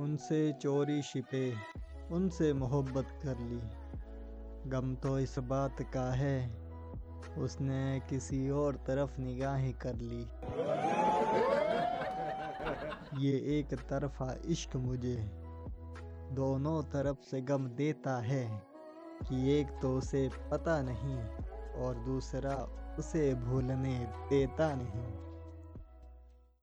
उनसे चोरी छिपे, उनसे मोहब्बत कर ली। गम तो इस बात का है, उसने किसी और तरफ़ निगाहें कर ली। ये एक तरफा इश्क मुझे दोनों तरफ़ से गम देता है कि एक तो उसे पता नहीं और दूसरा उसे भूलने देता नहीं।